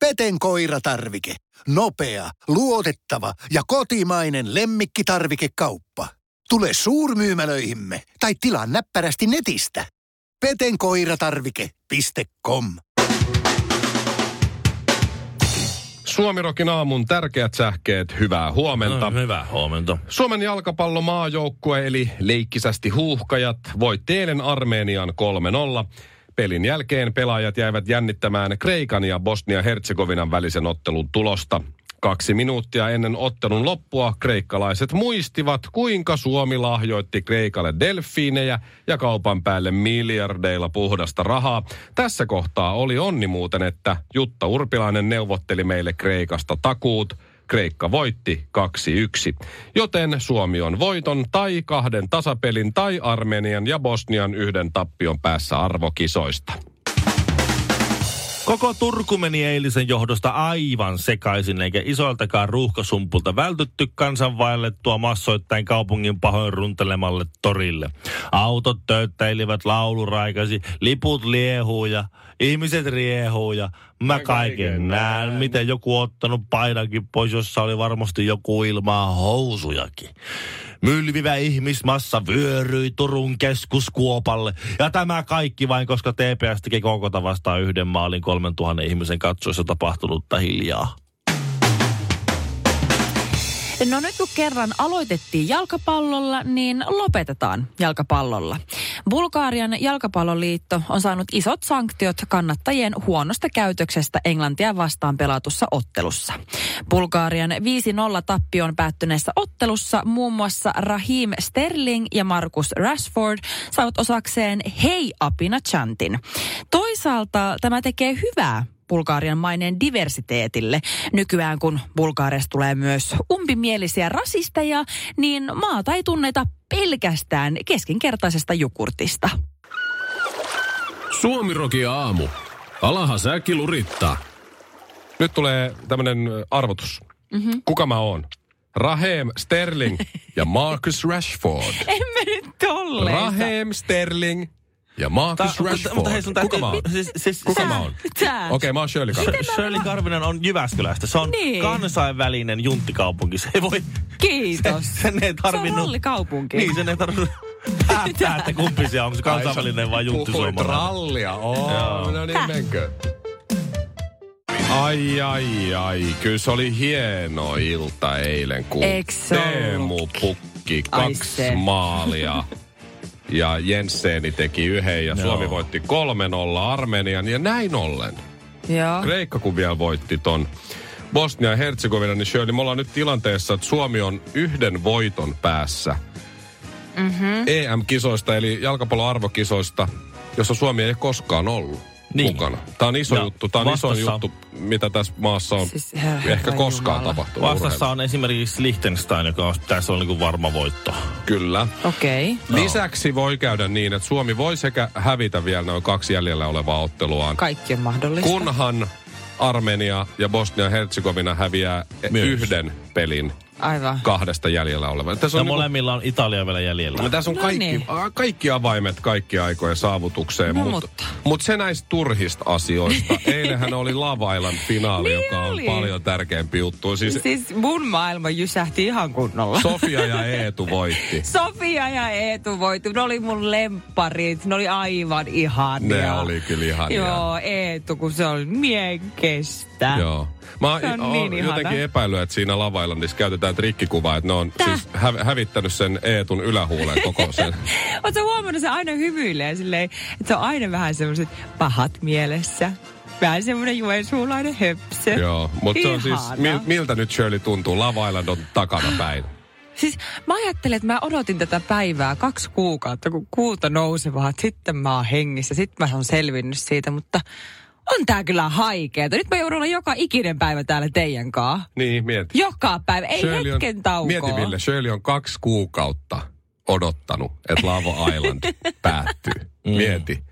Peten koiratarvike. Nopea, luotettava ja kotimainen lemmikkitarvikekauppa. Tule suurmyymälöihimme tai tilaa näppärästi netistä. petenkoiratarvike.com Suomirokin aamun tärkeät sähkeet, hyvää huomenta. No, hyvää huomenta. Suomen jalkapallomaajoukkue eli leikkisästi huuhkajat voitti eilen Armenian 3-0. Pelin jälkeen pelaajat jäivät jännittämään Kreikan ja Bosnia-Herzegovinan välisen ottelun tulosta. Kaksi minuuttia ennen ottelun loppua kreikkalaiset muistivat, kuinka Suomi lahjoitti Kreikalle delfiinejä ja kaupan päälle miljardeilla puhdasta rahaa. Tässä kohtaa oli onni muuten, että Jutta Urpilainen neuvotteli meille Kreikasta takuut. Kreikka voitti 2-1. Joten Suomi on voiton tai kahden tasapelin tai Armenian ja Bosnian yhden tappion päässä arvokisoista. Koko Turku meni eilisen johdosta aivan sekaisin, eikä isoiltakaan ruuhkasumpulta vältytty kansan vaellettua massoittain kaupungin pahoin runtelemalle torille. Autot töyttäilivät lauluraikasi, liput liehuu ja ihmiset riehuu ja mä kaiken näen, miten joku ottanut paidankin pois, jossa oli varmasti joku ilmaa housujakin. Mylvivä ihmismassa vyöryi Turun keskuskuopalle. Ja tämä kaikki vain, koska TPS teki kokota vastaan yhden maalin 3000 ihmisen katsoessa tapahtunutta hiljaa. No nyt kun kerran aloitettiin jalkapallolla, niin lopetetaan jalkapallolla. Bulgarian jalkapalloliitto on saanut isot sanktiot kannattajien huonosta käytöksestä Englantia vastaan pelatussa ottelussa. Bulgarian 5-0 tappioon päättyneessä ottelussa muun muassa Rahim Sterling ja Marcus Rashford saavat osakseen hei apina chantin. Toisaalta tämä tekee hyvää Bulgarian maineen diversiteetille. Nykyään kun Bulgaariasta tulee myös umpimielisiä rasisteja, niin maata ei tunneta pelkästään keskinkertaisesta jukurtista. Suomiroki aamu. Alaha säkki lurittaa. Nyt tulee tämmönen arvotus. Mm-hmm. Kuka mä oon? Raheem Sterling ja Marcus Rashford. Emme nyt tolleen. Raheem Sterling ja Marcus Ta- Rashford. mutta hei, sun täytyy- Kuka mä oon? Siis, siis, Kuka sä- mä oon? Okei, okay, mä oon Shirley Karvinen. Shirley Karvinen on Jyväskylästä. Se on Niin. kansainvälinen junttikaupunki. Se ei voi... Kiitos. Sen, sen ei Se on tarvinnut... rallikaupunki. Niin, sen ei tarvinnut päättää, että kumpi se on. Onko se kansainvälinen vai juntti Puhuit suomalainen. rallia. Oo, Joo. no niin, menkö. Ai, ai, ai. Kyllä se oli hieno ilta eilen, kun se Teemu pukki kaksi se. maalia. Ja Jensseni teki yhden ja Joo. Suomi voitti 3-0 Armenian. Ja näin ollen, Joo. Kreikka kun vielä voitti ton Bosnia ja Herzegovina, niin Shirley, me ollaan nyt tilanteessa, että Suomi on yhden voiton päässä mm-hmm. EM-kisoista, eli jalkapalloarvokisoista, jossa Suomi ei koskaan ollut Niin. mukana. Tämä on iso Ja juttu, tämä on iso juttu, mitä tässä maassa on Siis, herra ehkä koskaan Jumala. tapahtunut. Vastassa on esimerkiksi Liechtenstein, joka on, tässä on niin kuin varma voitto. Kyllä. Okei. Okay. Lisäksi voi käydä niin, että Suomi voi sekä hävitä vielä noin kaksi jäljellä olevaa otteluaan, Kaikki on mahdollista. kunhan Armenia ja Bosnia-Herzegovina häviää Myös. yhden pelin Aivan. kahdesta jäljellä olevan. Tässä Ja on, niinku, molemmilla on Italia vielä jäljellä. no, tässä on No kaikki, niin. a- kaikki avaimet kaikki aikojen saavutukseen, No, mutta mutta. mut se näistä turhista asioista. Eilenhän oli Lava Island finaali, Niin joka on oli. paljon tärkeämpi juttu. Siis Siis mun maailma jysähti ihan kunnolla. Sofia ja Eetu voitti. Sofia ja Eetu voitu. Ne oli mun lempparit. Ne oli aivan ihania. Ne oli kyllä ihania. Joo, Eetu, kun se oli mien kestä. Joo. Mä oon on oon niin ihana. jotenkin epäillyt, että siinä Lava Islandissa käytetään trikkikuvaa, että ne on Tää? siis hä- hävittänyt sen Eetun ylähuulen koko sen. Oletko huomannut, se aina hymyilee silleen, että se on aina vähän semmoiset pahat mielessä. Vähän semmoinen juensuulainen höpsö. Joo, mutta se on siis, mil, miltä nyt Shirley tuntuu? Lava Island on takana päin. Siis mä ajattelin, että mä odotin tätä päivää kaksi kuukautta, kun kuuta nousevaa. että Sitten mä oon hengissä, sitten mä oon selvinnyt siitä, mutta on tää kyllä haikeeta. Nyt mä joudun olla joka ikinen päivä täällä teidän kaa. Niin, mieti. Joka päivä, ei Shirley hetken on, taukoa. Mieti Ville, Shirley on kaksi kuukautta odottanut, että Lava Island päättyy. Mm. Mieti.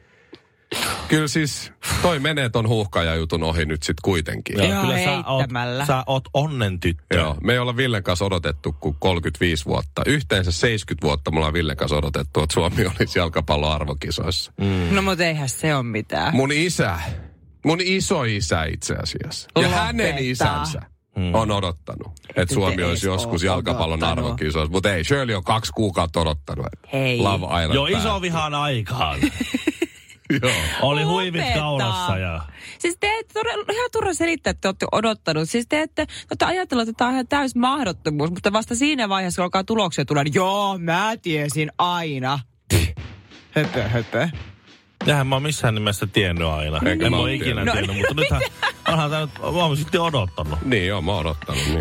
Kyllä siis toi menee ton huuhkajajutun ohi nyt sit kuitenkin. Joo, kyllä sä oot, sä oot onnen tyttö. Joo, me ei olla Villen kanssa odotettu kuin 35 vuotta. Yhteensä 70 vuotta me ollaan Villen kanssa odotettu, että Suomi olisi jalkapalloarvokisoissa. No mutta eihän se ole mitään. Mun isä, Mun isoisä itse asiassa. Ja Lopeta. hänen isänsä Mm. on odottanut, että Suomi olisi joskus jalkapallon arvokisoissa. Mutta ei, Shirley on kaksi kuukautta odottanut. Hei. Love Island Joo, iso vihan aikaan. Joo. Oli huivit Lopeta. kaulassa ja... Siis te ette todella- ihan turha selittää, että te olette odottanut. Siis te ette, te olette ajatelleet, että tämä on ihan täys mahdottomuus, mutta vasta siinä vaiheessa, kun alkaa tuloksia tulla, niin joo, mä tiesin aina. Höpö, höpö. Eihän mä oon missään nimessä tiennyt aina. Enkä en mä mä oo ole ikinä tiennyt. tiennyt, mutta nythän onhan tää nyt, mä oon sitten odottanut. Niin joo, mä oon odottanut. Niin.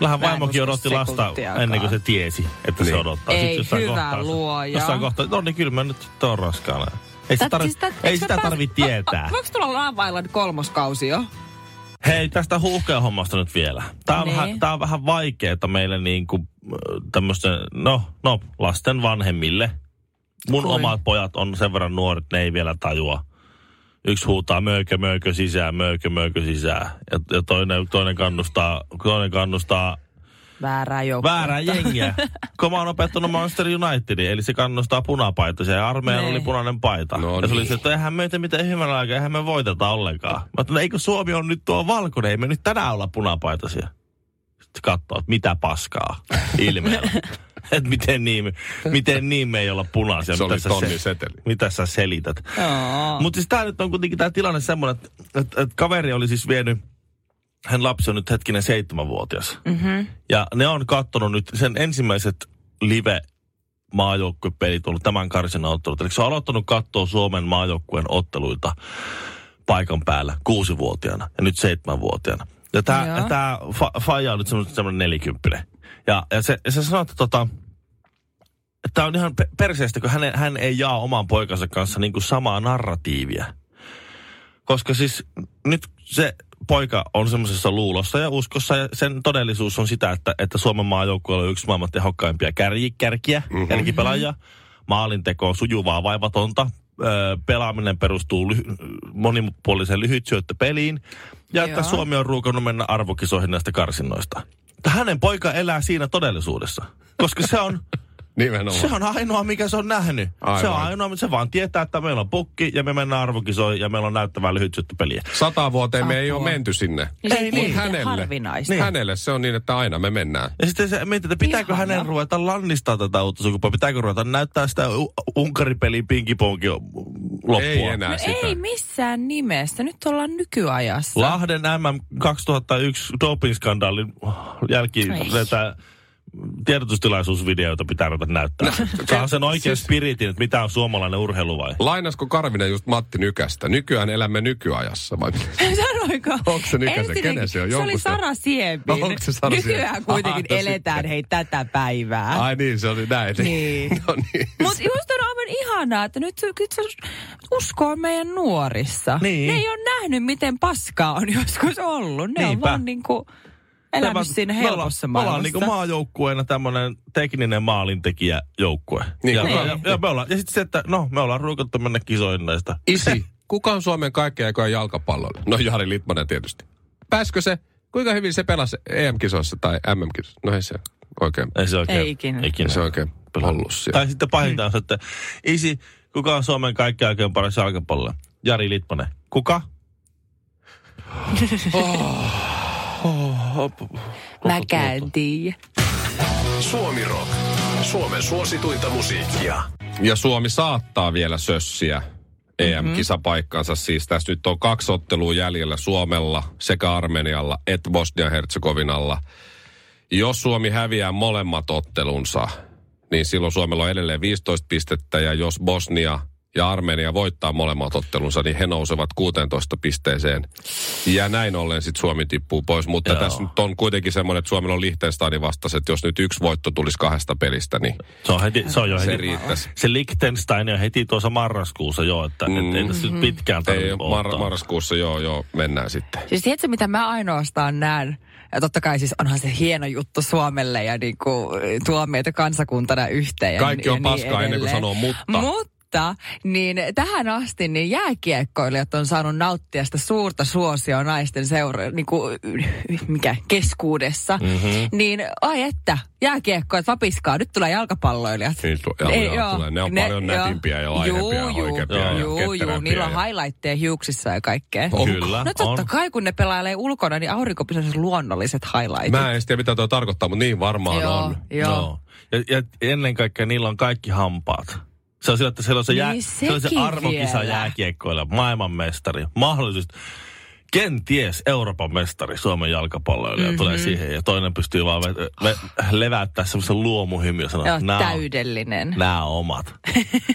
Mä en vaimokin odotti lasta ennen kuin se tiesi, että Niin. se odottaa. Ei, Sitten jossain hyvä kohtaa, luoja. Jossain kohtaa, no niin kyllä mä nyt sitten oon raskaana. Ei, se Tät- tarvi, siis tät- ei sitä pääs- tarvi tietää. Voiko tulla Love Island kolmoskausi jo? Hei, tästä huuhkeen hommasta nyt vielä. Tää on, Niin. vähän, tää on vähän vaikeeta meille niinku tämmöisten, no, no, lasten vanhemmille. Mun Kuin? omat pojat on sen verran nuoret, ne ei vielä tajua. Yksi huutaa möykö, möykö sisään, möykö, möykö sisään. Ja, ja toinen, toinen, kannustaa, toinen kannustaa Väärää väärää jengiä. Kun mä oon opettanut Manchester Unitedin, eli se kannustaa punapaitaisia. Ja armeijan oli punainen paita. No ja se oli niin. se, että eihän meitä mitään hyvällä aikaa, eihän me voiteta ollenkaan. Mä ajattelin, eikö Suomi on nyt tuo valkoinen, ei me nyt tänään olla punapaitaisia. Sitten katsoo, että mitä paskaa ilmeellä. että miten niin, me- miten niin me ei olla punaisia. Se mitä oli sä seteli. Mitä sä selität? Mutta siis tää nyt on kuitenkin tämä tilanne semmoinen, että, että, että kaveri oli siis vienyt, hän lapsi on nyt hetkinen seitsemänvuotias. Mm-hmm. Ja ne on kattonut nyt sen ensimmäiset live maajoukkuepelit ollut tämän karsin ottelut. Eli se on aloittanut katsoa Suomen maajoukkueen otteluita paikan päällä kuusivuotiaana ja nyt seitsemänvuotiaana. Ja tämä Joo. tää fa, faija on nyt semmoinen, semmoinen nelikymppinen. Ja, ja se, se sanoo, että tota, tämä on ihan pe- perseestä, kun hän, hän ei jaa oman poikansa kanssa niin kuin samaa narratiivia. Koska siis nyt se poika on semmoisessa luulossa ja uskossa ja sen todellisuus on sitä, että, että Suomen maajoukkueella on yksi maailman tehokkaimpia kärji, kärkiä, mm-hmm. kärkipelaajia. Maalinteko on sujuvaa, vaivatonta. Öö, pelaaminen perustuu ly- monipuoliseen lyhytsyöttöpeliin. Ja että Joo. Suomi on ruukannut mennä arvokisoihin näistä karsinnoista. Mutta hänen poika elää siinä todellisuudessa. Koska se on, Nimenomaan. se on ainoa, mikä se on nähnyt. Aivan. Se on ainoa, se vaan tietää, että meillä on pukki ja me mennään arvokisoihin ja meillä on näyttävää lyhytsyöttöpeliä. Sata vuoteen me ei Apua. ole menty sinne. Ei Mut niin, hänelle, harvinaista. niin. hänelle se on niin, että aina me mennään. Ja sitten se mietit, että pitääkö Ihana. hänen ruveta lannistaa tätä uutta sukupolvea? Pitääkö ruveta näyttää sitä U- Unkaripeliin pinkiponki loppua? Ei enää No sitä. ei missään nimessä. Nyt ollaan nykyajassa. Lahden MM 2001 dopingskandaalin jälki Ei. Tiedotustilaisuusvideoita pitää ruveta näyttää. Saa sen oikein Siis- spiritin, että mitä on suomalainen urheilu vai? Lainasko Karvinen just Matti Nykästä? Nykyään elämme nykyajassa vai? Sanoiko? Onko se Nykäsen? Kenen se on? Se oli se- Sara Siepin. Onko se Sara Siepin? Nykyään kuitenkin Aha, no eletään sitten. hei tätä päivää. Ai niin, se oli näin. Niin. no niin. Mutta just on aivan ihanaa, että nyt, nyt se uskoo meidän nuorissa. Niin. Ne ei ole nähnyt, miten paskaa on joskus ollut. Ne Niinpä. on vaan niinku elänyt Tämä- siinä me ollaan- helpossa Me ollaan maailmassa. niinku maajoukkueena tämmöinen tekninen maalintekijäjoukkue. Niin, ja, kuka- ja, ja, me ollaan, ja sitten se, että no, me ollaan ruukattu mennä kisoihin näistä. Isi, kuka on Suomen kaikkein aikojen jalkapallolla? No Jari Litmanen tietysti. Pääskö se, kuinka hyvin se pelasi EM-kisoissa tai MM-kisoissa? No ei se oikein, Ei se oikein. Ei ikinä. ikinä. se oikein ollut siellä. Tai sitten pahinta on se, että isi, kuka on Suomen kaikkein aikojen paras jalkapallo? Jari Litmanen. Kuka? Mäkään en tiedä. Suomi Rock. Suomen suosituinta musiikkia. Ja Suomi saattaa vielä sössiä EM-kisapaikkansa. Siis tässä nyt on kaksi ottelua jäljellä Suomella sekä Armenialla että Bosnia-Herzegovinalla. Jos Suomi häviää molemmat ottelunsa, niin silloin Suomella on edelleen 15 pistettä. Ja jos Bosnia ja Armenia voittaa molemmat ottelunsa, niin he nousevat 16 pisteeseen. Ja näin ollen sitten Suomi tippuu pois. Mutta Joo. tässä nyt on kuitenkin semmoinen, että Suomella on Liechtensteinin vastaiset. että Jos nyt yksi voitto tulisi kahdesta pelistä, niin Se on, heti, se on jo se heti. riittäisi. Se Liechtenstein on heti tuossa marraskuussa jo, että mm. et, ei tässä nyt pitkään Ei, tarvitse mar- marraskuussa joo, joo, mennään sitten. Siis tiedätkö, mitä mä ainoastaan näen? Ja totta kai siis onhan se hieno juttu Suomelle ja niinku, tuo meitä kansakuntana yhteen. Ja Kaikki on ja niin paskaa ennen kuin edelleen. sanoo mutta. Mutta Mutta niin tähän asti niin jääkiekkoilijat on saanut nauttia sitä suurta suosioa naisten seura, niin kuin, mikä, keskuudessa. Mm-hmm. Niin ai että, jääkiekkoit vapiskaa, nyt tulee jalkapalloilijat. Niin, tu- joo, Ei, joo, joo. tulee. Ne on Ne- paljon joo. nätimpiä ja laihempia ja Juu, oikeampia juu, ja Juu, juu, ketterämpiä niillä on ja- highlightteja hiuksissa ja kaikkea. Kyllä, No totta on. kai, kun ne pelailee ulkona, niin aurinko pitäisi luonnolliset highlightit. Mä en tiedä, mitä tuo tarkoittaa, mutta niin varmaan joo, on. joo. Joo. Ja, ja ennen kaikkea niillä on kaikki hampaat. Se on sillä, että siellä on se, jää, Niin siellä on se arvokisa vielä. jääkiekkoilla, maailmanmestari, mahdollisesti kenties Euroopan mestari Suomen jalkapalloilija mm-hmm. tulee siihen ja toinen pystyy vaan ve- ve- leväyttää semmoisen luomuhymyä ja sanoa, Joo, että nämä on, täydellinen. nämä on omat.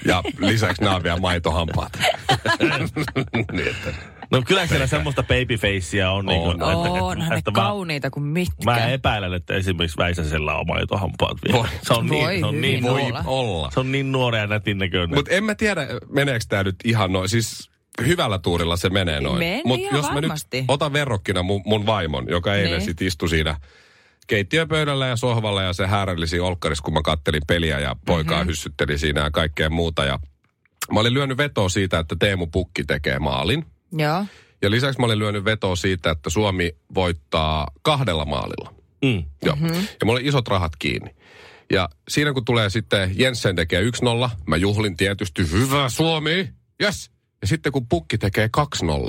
Ja lisäksi nämä on vielä maitohampaat. niin, että. No kyllä siellä semmoista babyfacea on. Niin kuin, Onhan ne kauniita kuin mitkä. Mä, mä epäilen, että esimerkiksi Väisäsellä on maitohampaat vielä. Voi- se on voi niin, se on niin, Voi olla. olla. se on niin nuori ja nätin näköinen. Mutta en mä tiedä, meneekö tämä nyt ihan noin. Siis hyvällä tuurilla se menee noin. Menee Mut ihan jos mä varmasti. nyt otan verrokkina mun, mun vaimon, joka eilen Niin. sit istui siinä keittiöpöydällä ja sohvalla ja se häärellisi olkkarissa, kun mä kattelin peliä ja poikaa mm-hmm. hyssytteli siinä ja kaikkea muuta. Ja mä olin lyönyt vetoa siitä, että Teemu Pukki tekee maalin. Joo. Ja lisäksi mä olin lyönyt vetoa siitä, että Suomi voittaa kahdella maalilla. Mm. Joo. Mm-hmm. Ja mulla oli isot rahat kiinni. Ja siinä kun tulee sitten Jensen tekee 1-0, mä juhlin tietysti, hyvä Suomi, yes. Ja sitten kun pukki tekee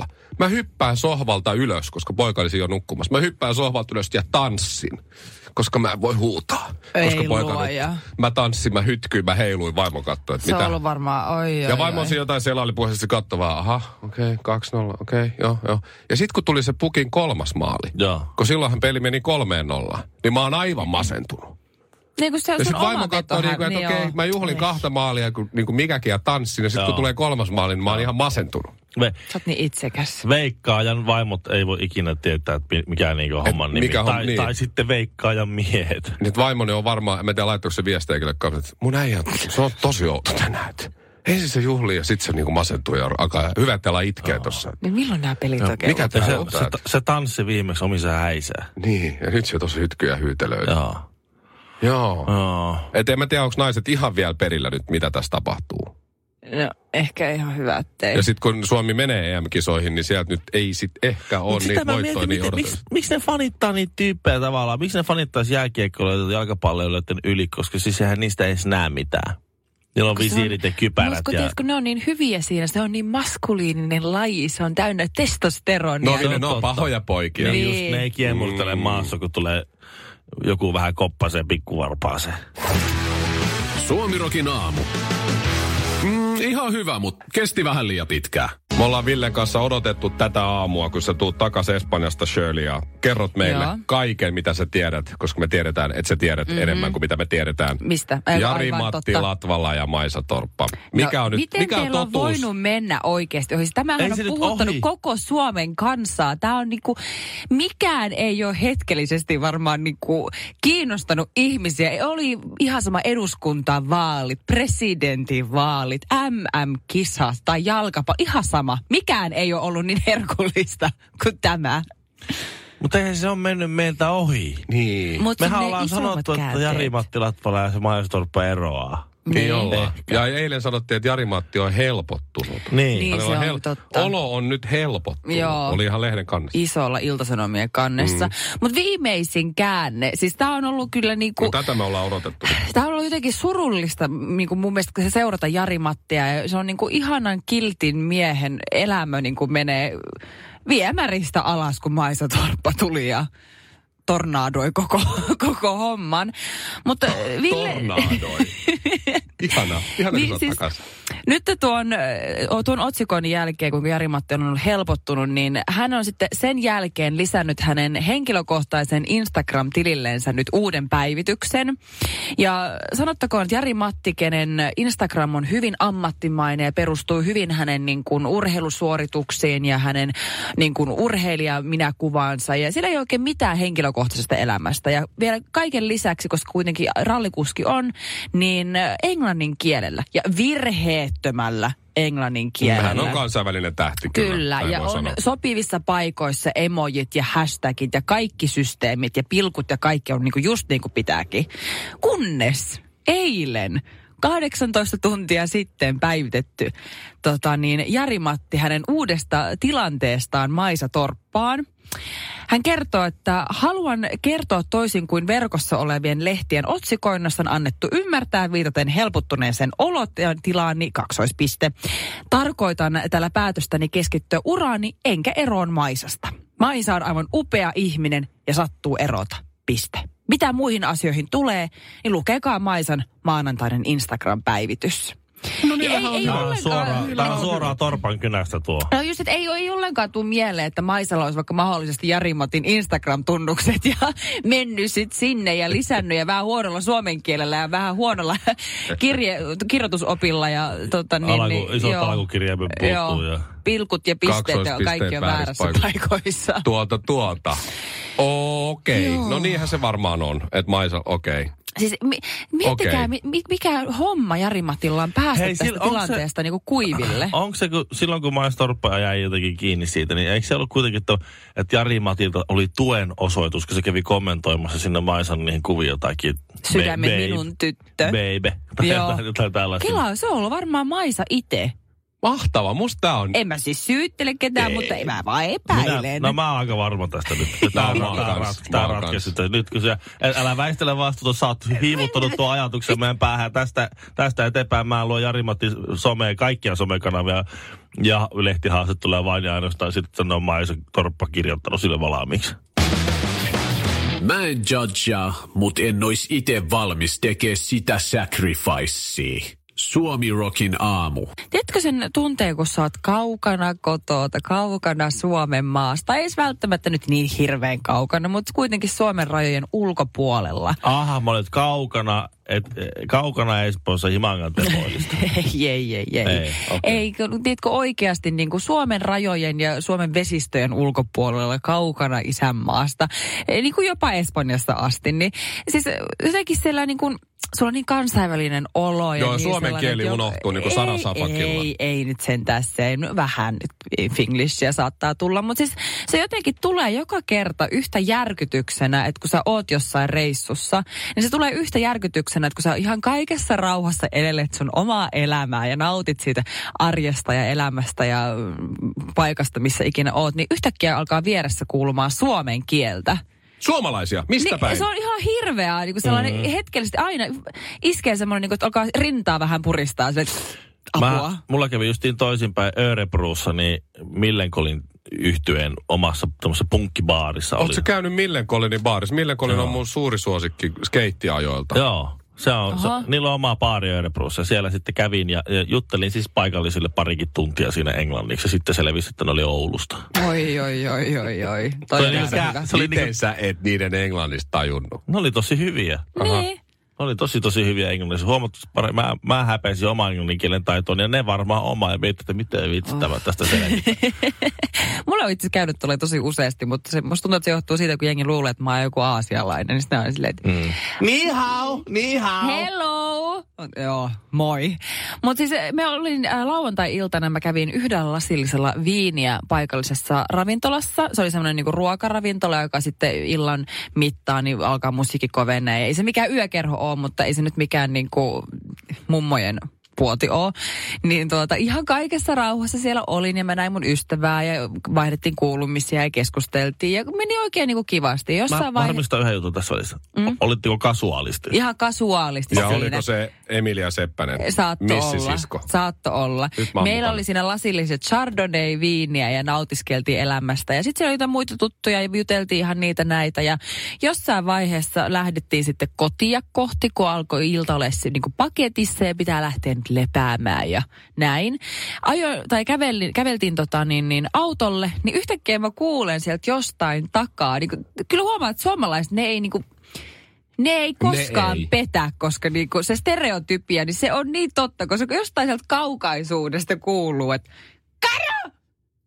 2-0, mä hyppään sohvalta ylös, koska poika olisi jo nukkumassa. Mä hyppään sohvalta ylös ja tanssin, koska mä en voi huutaa. Ei koska poika luoja. nyt, mä tanssin, mä hytkyin, mä heiluin, vaimo katsoi, että Se mitä. on ollut varmaan, oi, oi, Ja vaimo oi. siinä jotain selailipuheessa katsoi vaan, aha, okei, okay, 2-0, okei, okay, joo, joo. Ja sitten kun tuli se pukin kolmas maali, Joo. kun silloinhan peli meni kolmeen nollaan, niin mä oon aivan masentunut. Niin kuin se Ja sun sitten oma vaimo katsoo, vetohan, niinku, että niin okei, okay, mä juhlin Niin. kahta maalia, kun niinku mikäkin ja tanssin. Ja sitten kun tulee kolmas maali, niin mä oon ihan masentunut. Me, Sä oot niin itsekäs. veikkaajan vaimot ei voi ikinä tietää, että mi- mikä niinku on homman nimi. mikä on- tai, niin. tai sitten veikkaajan miehet. Nyt vaimoni on varmaan, mä en tiedä laittoiko se viestiä eikä kanssa, että mun äijä, se on tosi outo tänään. Ensin se juhlii ja sitten se niinku masentuu ja alkaa hyvä, että älä itkee tossa. Niin milloin nämä pelit oikein mikä Ja tää se, on se, se tanssi viimeksi omissa häisää. Niin, ja nyt se tosi hytkyy ja hyytelöi. Joo. Joo. Joo. Et en mä tiedä, onko naiset ihan vielä perillä nyt, mitä tässä tapahtuu. No, ehkä ihan hyvä, ettei. Ja sitten kun Suomi menee EM-kisoihin, niin sieltä nyt ei sit ehkä ole Mut niitä voittoja mietin, niin miten, miksi, miksi ne fanittaa niitä tyyppejä tavallaan? Miksi ne fanittaisi jääkiekkoilijoita jalkapalloilijoiden yli, koska siis eihän niistä edes näe mitään. Niillä on Kun visiirit ja kypärät. Musta, Ja... tiedätkö, ne on niin hyviä siinä. Se on niin maskuliininen laji. Se on täynnä testosteronia. No, niin, ne on totta. pahoja poikia. Niin, Niin. just, ne ei kiemurtele Mm. maassa, kun tulee joku vähän koppaseen pikkuvarpaaseen. Suomirokin aamu. Mm, ihan hyvä, mutta kesti vähän liian pitkään. Me ollaan Villen kanssa odotettu tätä aamua, kun sä tuut takaisin Espanjasta, Shirley, ja kerrot meille Joo. kaiken, mitä sä tiedät, koska me tiedetään, että sä tiedät mm-hmm. enemmän kuin mitä me tiedetään. Mistä? Aivan, Jari aivan Matti totta. Latvala ja Maisa Torppa. Mikä no, on nyt, miten mikä on teillä on totuus? voinut mennä oikeasti ohi? Tämähän Ei on puhuttanut ohi. koko Suomen kansaa. Tämä on niinku, mikään ei ole hetkellisesti varmaan niinku kiinnostanut ihmisiä. Oli ihan sama eduskuntavaalit, presidentinvaalit, MM-kisat tai jalkapallo. Ihan sama. Mikään ei ole ollut niin herkullista kuin tämä. Mutta eihän se on mennyt meiltä ohi. Niin. Mut Mehän ollaan sanottu, että käänteet. Jari Matti Latvala ja se Maistorppa eroaa. Niin Niin. ollaan. Ja eilen sanottiin, että Jari Matti on helpottunut. Niin. Niin. Se on totta. Olo on nyt helpottunut. Joo. Oli ihan lehden kannessa. Isolla iltasanomien kannessa. Mm. Mutta viimeisin käänne, siis tämä on ollut kyllä niinku... No, tätä me ollaan odotettu. Tämä on ollut jotenkin surullista niin kuin mun mielestä, kun se seurata Jari Mattia. Ja se on niin kuin ihanan kiltin miehen elämä niin kuin menee viemäristä alas, kun Maisa Torppa tuli ja tornaadoi koko, koko homman. Mutta äh, Ville... Tornaadoi. Ihana. Ihana, Niin, siis-. Nyt tuon, äh, tuon otsikon jälkeen, kun Jari Matti on ollut helpottunut, niin hän on sitten sen jälkeen lisännyt hänen henkilökohtaisen Instagram-tililleensä nyt uuden päivityksen. Ja sanottakoon, että Jari Matti, kenen Instagram on hyvin ammattimainen ja perustuu hyvin hänen niin kuin, urheilusuorituksiin ja hänen niin kuin, urheilija minä kuvaansa. Ja siellä ei oikein mitään henkilökohtaisesta elämästä. Ja vielä kaiken lisäksi, koska kuitenkin rallikuski on, niin englannin kielellä ja virheettömällä englannin kielellä. Hän on kansainvälinen tähti kyllä. Kyllä, ja on sanoa. sopivissa paikoissa emojit ja hashtagit ja kaikki systeemit ja pilkut ja kaikki on niinku just niin kuin pitääkin. Kunnes eilen 18 tuntia sitten päivitetty tota niin, Jari-Matti hänen uudesta tilanteestaan Maisa Torppaan. Hän kertoo, että haluan kertoa toisin kuin verkossa olevien lehtien otsikoinnassa on annettu ymmärtää viitaten helpottuneeseen olotilaani kaksoispiste. Tarkoitan tällä päätöstäni keskittyä uraani enkä eroon Maisasta. Maisa on aivan upea ihminen ja sattuu erota. Piste. Mitä muihin asioihin tulee, niin lukekaa Maisan maanantainen Instagram-päivitys. No niin, Ei- ei- ei Tämä on ollenkaan. suoraan, tämä on suoraan torpan kynästä tuo. No just, että ei, ei ollenkaan tule mieleen, että Maisalla olisi vaikka mahdollisesti Jari-Matin Instagram-tunnukset ja mennyt sit sinne ja lisännyt ja vähän huonolla suomen kielellä ja vähän huonolla kirje, kirjoitusopilla ja tota niin, Alaku, niin isot joo. alkukirjaimet puuttuu. Joo. Ja... Pilkut ja pisteet ja kaikki on väärässä paikoissa. paikoissa. Tuolta, tuolta. Okei. Okay. Joo. No niinhän se varmaan on. Että Maisa, okei. Okay. Siis mi, miettikää, Okei. mi, mikä homma Jari-Matilla on päästä Hei, tästä onko se- tilanteesta niinku kuiville. Onko se, kun, silloin kun Mais Torppa jäi jotenkin kiinni siitä, niin eikö se ollut kuitenkin, että, että Jari Matilta oli tuen osoitus, kun se kävi kommentoimassa sinne Maisan niihin kuvioon jotakin. Sydämen babe, minun tyttö. Baby. Tai Joo. jotain, jotain tällaista. Kela, se on ollut varmaan Maisa itse. Mahtava. Musta tää on... En mä siis syyttele ketään, Ei. mutta mä vaan Minä, epäilen. no mä oon aika varma tästä nyt. Tämä, kans, tämä, mä oon ratkesi. Nyt kun se, äl- älä väistele vastuuta, sä oot hiivuttanut tuon ajatuksen meidän päähän. Tästä, tästä eteenpäin mä luon Jari-Matti somea, kaikkia somekanavia ja lehtihaaste tulee vain ja ainoastaan sitten sanoo Maisa Torppa kirjoittanut sille valmiiksi. Mä en judgea, mut en ois ite valmis tekee sitä sacrificea. Suomi Rockin aamu. Tiedätkö sen tunteen, kun sä oot kaukana kotoa, kaukana Suomen maasta? Ei välttämättä nyt niin hirveän kaukana, mutta kuitenkin Suomen rajojen ulkopuolella. Aha, mä olet kaukana, et, eh, kaukana Espoossa Himangan tepoilista. ei, ei, ei. Ei, Ei, okei. ei tiedätkö oikeasti niin kuin Suomen rajojen ja Suomen vesistöjen ulkopuolella kaukana isänmaasta, niin kuin jopa Espanjasta asti. Niin, siis jotenkin siellä niin kuin, sulla on niin kansainvälinen olo. Ja Joo, niin suomen kieli jo- unohtuu niin kuin sarasapakilla. Ei, ei nyt sen tässä. Vähän nyt finglishia saattaa tulla, mutta siis se jotenkin tulee joka kerta yhtä järkytyksenä, että kun sä oot jossain reissussa, niin se tulee yhtä järkytyksenä, että kun sä ihan kaikessa rauhassa elelet sun omaa elämää ja nautit siitä arjesta ja elämästä ja paikasta, missä ikinä oot, niin yhtäkkiä alkaa vieressä kuulumaan suomen kieltä. Suomalaisia. Mistä Niin, päin? se on ihan hirveää, niin kuin sellainen mm. hetkellisesti aina iskee semmoinen, niin kuin, että alkaa rintaa vähän puristaa. Että apua. Mä, mulla kävi justiin toisinpäin Örebruussa, niin Millenkolin yhtyeen omassa tämmöisessä punkkibaarissa oli. Oletko sä käynyt Millencolinin baarissa? Millencolin Joo. on mun suuri suosikki skeittiajoilta. Joo. Se on, se, Aha. niillä on oma baari Örebruussa. Siellä sitten kävin ja, ja juttelin siis paikallisille parikin tuntia siinä englanniksi. Ja sitten selvisi, että ne oli Oulusta. Oi, oi, oi, oi, oi. Toi Toi oli mikä- hyvä. se oli Miten niinku- sä et niiden englannista tajunnut? Ne oli tosi hyviä. Niin. Ne oli tosi tosi hyviä englannissa. Huomattavasti pare- mä, mä häpesin oman englannin kielen taitoon ja ne varmaan oma. Ja mietin, että miten vitsi Oh. tämä tästä selvitä. Mulla on itse käynyt tuolla tosi useasti, mutta se, musta tuntuu, että se johtuu siitä, kun jengi luulee, että mä oon joku aasialainen. Niin sitten on silleen, että Mm. Ni hao, ni hao. hello! Joo, moi. Mutta siis me olin äh, lauantai-iltana, mä kävin yhdellä lasillisella viiniä paikallisessa ravintolassa. Se oli semmoinen niinku ruokaravintola, joka sitten illan mittaan niin alkaa musiikki kovenee. Ei se mikään yökerho ole, mutta ei se nyt mikään niinku mummojen puoti oo. Niin tuota, ihan kaikessa rauhassa siellä olin ja mä näin mun ystävää ja vaihdettiin kuulumisia ja keskusteltiin ja meni oikein niinku kivasti. Jossain Mä vaiheessa varmistan yhden jutun tässä välissä. Mm. Olitteko kasuaalisti? ihan kasuaalisti Ja siinä. oliko se Emilia Seppänen? Saatto olla. Saatto olla. Meillä oli siinä lasilliset Chardonnay-viiniä ja nautiskeltiin elämästä. Ja sitten siellä oli jotain muita tuttuja ja juteltiin ihan niitä näitä. Ja jossain vaiheessa lähdettiin sitten kotia kohti, kun alkoi ilta olla niin kuin paketissa ja pitää lähteä nyt lepäämään ja näin. Ajo, tai kävelin, käveltiin tota niin, niin autolle, niin yhtäkkiä mä kuulen sieltä jostain takaa. Niin kuin, kyllä huomaa, että suomalaiset, ne ei niin kuin, ne ei koskaan ei. petä, koska niinku se stereotypia, niin se on niin totta, koska jostain sieltä kaukaisuudesta kuuluu, että Karo!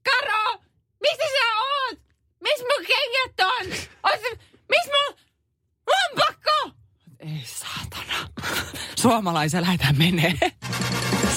Karo! Missä sä oot? Missä mun kengät on? missä mun lompakko? Ei saatana. Suomalaisia lähdetään menee.